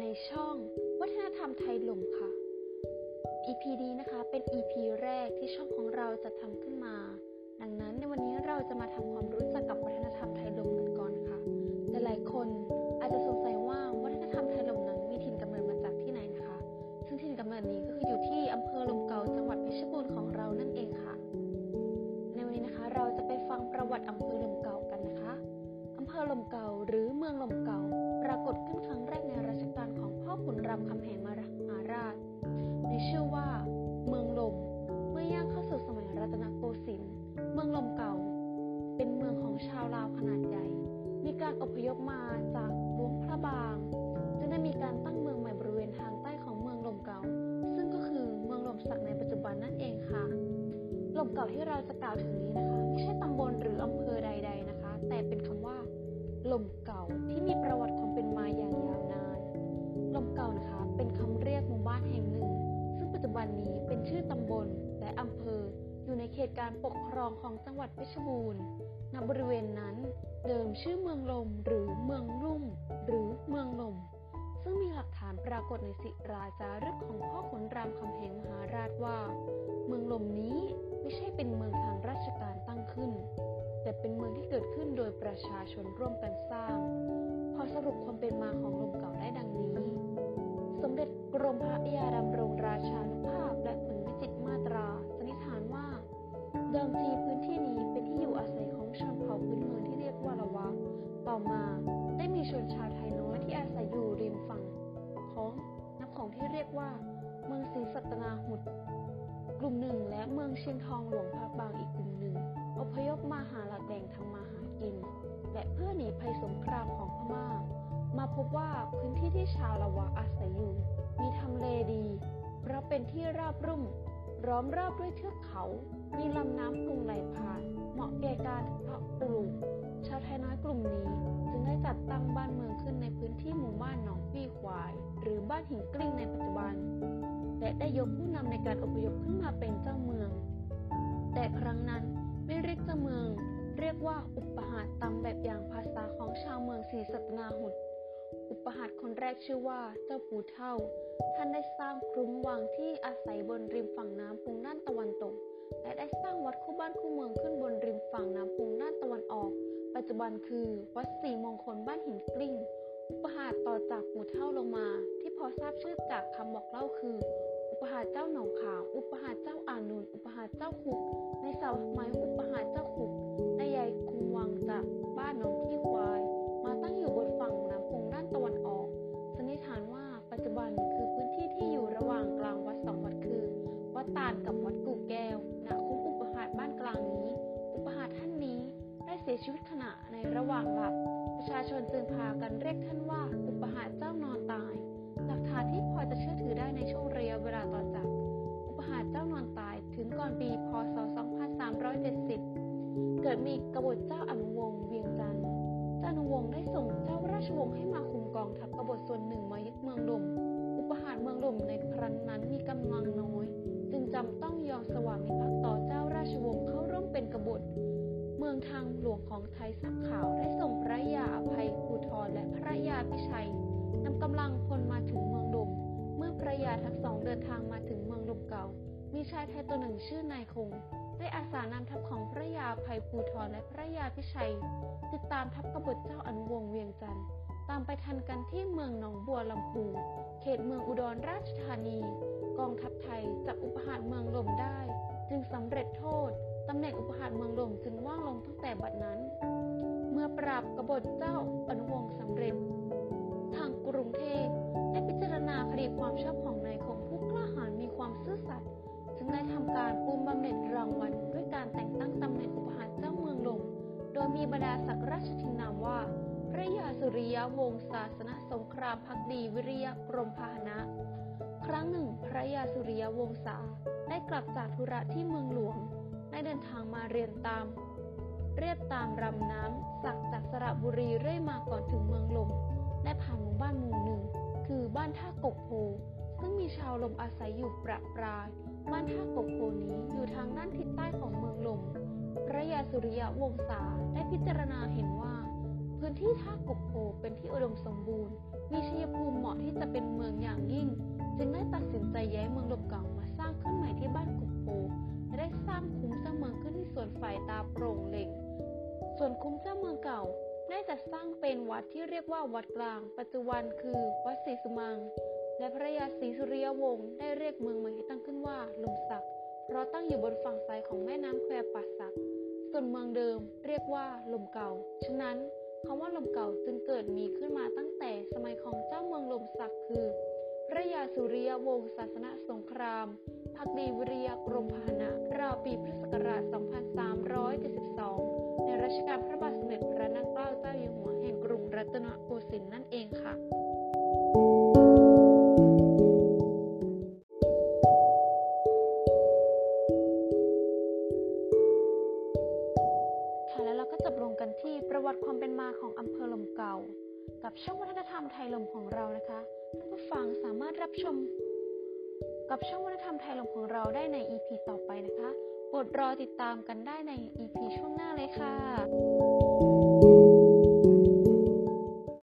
ในช่องวัฒนธรรมไทยลมค่ะ EP นี้นะคะเป็น EP แรกที่ช่องของเราจะทำขึ้นมา ดังนั้นในวันนี้เราจะมาทำความรู้จักกับวัฒนธรรมไทยลมกันก่อนค่ะ หลายๆคนอาจจะสงสัยว่าวัฒนธรรมไทยลมนั้นมีถิ่นกำเนิดมาจากที่ไหนนะคะ ซึ่งถิ่นกำเนิดนี้ก็คืออยู่ที่อำเภอลมเก่าจังหวัดเพชรบูรณ์ของเรานั่นเองค่ะ ในวันนี้นะคะเราจะไปฟังประวัติอำเภอลมเก่ากันนะคะอำเภอลมเก่าหรือเมืองลมเก่า ก่าที่เราจะกล่าวถึงนี้นะคะ ไม่ใช่ตำบลหรืออำเภอใด ๆนะคะ แต่เป็นคำว่าลมเก่าที่มีประวัติความเป็นมาอย่างยาวนานลมเก่านะคะ เป็นคำเรียกหมู่บ้านแห่งหนึ่ง ซึ่งปัจจุบันนี้เป็นชื่อตำบลและอำเภออยู่ในเขตการปกครองของจังหวัดเพชรบูรณ์ณบริเวณนั้น เดิมชื่อเมืองลมหรือเมืองรุ่งหรือเมืองลม ซึ่งมีหลักฐานปรากฏในศิราจารึกของพ่อขุนรามคำแหงมหาราชว่า เมืองลมนี้ ไม่ใช่เป็นเมืองทางราชการตั้งขึ้น แต่เป็นเมืองที่เกิดขึ้นโดยประชาชนร่วมกันสร้าง พอสรุปความเป็นมาของลมเก่าได้ดังนี้ สมเด็จกรมพระยาดำรงราชานุภาพและขุนวิจิตมาตราสันนิษฐานว่าเดิมทีพื้นที่นี้เป็น ชียงทองหลวงพระบางอีกกลุ่มหนึ่งอพยพมาหาหลักแหล่งทำมาหากิน และเพื่อหนีภัยสงครามของพม่า มาพบว่าพื้นที่ที่ชาวละวะอาศัยอยู่ มีทำเลดี เพราะเป็นที่ราบรุ่มล้อมรอบด้วยเทือกเขา มีลำน้ำพุงไหลผ่าน เหมาะแก่การเพาะปลูก ชาวไทยน้อยกลุ่มนี้ จึงได้จัดตั้งบ้านเมืองขึ้นในพื้นที่หมู่บ้านหนองปี้ควาย หรือบ้านหินกลิ้งในปัจจุบัน และได้ยกผู้นำในการอพยพขึ้นมาเป็นเจ้าเมือง แต่ครั้งนั้นไม่เรียกเจ้าเมือง เรียกว่าอุปหาตตามแบบอย่างภาษาของชาวเมืองศรีสัตนาหุดอุปหาตคนแรกชื่อว่าเจ้าปู่เท่า ท่านได้สร้างคลุ้มวังที่อาศัยบนริมฝั่งน้ำพุงด้านตะวันตก และได้สร้างวัดคู่บ้านคู่เมืองขึ้นบนริมฝั่งน้ำพุงด้านตะวันออก ปัจจุบันคือวัดศรีมงคลบ้านหินกลิ้ง อุปหาตต่อจากปู่เท่าลงมา ที่พอทราบชื่อจากคำบอกเล่าคือ ปหาเจ้าหนองขาวอุปหาเจ้าอานุนอุปหาเจ้าขุก ในสมัยอุปหาเจ้าขุกได้ย้ายคุมวังจากบ้านหนองที่ควาย มาตั้งอยู่บนฝั่งน้ำพงด้านตะวันออก สันนิษฐานว่าปัจจุบันคือพื้นที่ที่อยู่ระหว่างกลางวัดสองวัดคือ วัดตาลกับวัดกู่แก้วณคุ้มอุปหาบ้านกลางนี้ อุปหาท่านนี้ได้เสียชีวิตขณะในระหว่างหลับ ประชาชนจึงพากันเรียกท่านว่า อุปหาเจ้านอนตาย หาที่พอจะเชื่อถือได้ในช่วงระยะเวลาต่อจาก อุปหาตเจ้านอนตายถึงก่อนปีพศ 2370 เกิดมีกบฏเจ้าอนุวงศ์เวียงจันทร์เจ้าอนุวงศ์ได้ส่งเจ้าราชวงศ์ให้มาคุมกองทัพกบฏส่วนหนึ่งมายึดเมืองลมอุปหาตเมืองลมในครั้งนั้นมีกำลังน้อย จึงจำต้องยอมสวามิภักดิ์ต่อเจ้าราชวงศ์เข้าร่วมเป็นกบฏ เมืองทางหลวงของไทยสัก มีชายไทยตัวหนึ่งชื่อนายคง ได้อาสานำทัพของพระยาภัยภูธรและพระยาพิชัย ติดตามทัพกบฏเจ้าอนุวงศ์เวียงจันทร์ตามไปทันกันที่เมืองหนองบัวลำพูเขตเมืองอุดรราชธานี กองทัพไทยจับอุปหาตเมืองลมได้ จึงสำเร็จโทษตำแหน่งอุปหาตเมืองลมจึงว่างลงตั้งแต่บัดนั้น เมื่อปราบกบฏเจ้าอนุวงศ์สำเร็จ ทางกรุงเทพได้พิจารณาคดีความชอบารปูนบำเหน็จรางวัลด้วยการแต่งตั้งตำแหน่งอุปหาตเจ้าเมืองลมโดยมีบรรดาศักดิ์ราชทินนามว่า พระยาสุริยะวงศ์ศาสนสงครามพักดีวิริยกรมพาหนะ ครั้งหนึ่ง พระยาสุริยะวงศาได้กลับจากธุระที่เมืองหลวง ได้เดินทางมาเรียนตาม เรียบตามรำน้ำสักจากสระบุรีเรื่อยมาก่อนถึงเมืองลมได้ผ่านหมู่บ้านหมู่หนึ่ง คือบ้านท่ากกโพซึ่งมีชาวลมอาศัยอยู่ประปราย บ้านท่ากกโพนี้อยู่ทางด้านทิศใต้ของเมืองลม พระยาสุริยะวงศาได้พิจารณาเห็นว่า พื้นที่ท่ากุกโพเป็นที่อุดมสมบูรณ์ มีชัยภูมิเหมาะที่จะเป็นเมืองอย่างยิ่ง จึงได้ตัดสินใจย้ายเมืองลมเก่ามาสร้างขึ้นใหม่ที่บ้านกุกโพและได้สร้างคุ้มเจ้าเมืองขึ้นที่สวนฝ่ายตาโปร่งเหล่งส่วนคุ้มเจ้าเมืองเก่า ได้จัดสร้างเป็นวัดที่เรียกว่าวัดกลาง ปัจจุบันคือวัดศรีสุมัง และพระยาศรีสุริยวงศ์ได้เรียกเมืองใหม่ที่ตั้งขึ้นว่าลมสัก เพราะตั้งอยู่บนฝั่งซ้ายของแม่น้ำแควป่าสัก ส่วนเมืองเดิมเรียกว่าลมเก่า ฉะนั้นคำว่าลมเก่าจึงเกิดมีขึ้นมาตั้งแต่สมัยของเจ้าเมืองลมสักคือ พระยาสุริยวงศ์ศาสนสงครามพักดีวิริยกรมพาหนะราวปีพุทธศักราช 2372 ในรัชกาลพระบาทสมเด็จพระนางเกล้าเจ้าอยู่หัวแห่งกรุงรัตนโกสินทร์นั่นเองค่ะค่ะแล้วเราก็จบลงกันที่ประวัติความเป็นมาของอำเภอลมเก่า กับช่องวัฒนธรรมไทยลมของเรานะคะท่านผู้ฟังสามารถรับชม กับช่องวัฒนธรรมไทยลมของเราได้ใน EP ต่อไปนะคะ โปรดรอติดตามกันได้ใน EP ช่วงหน้าเลยค่ะ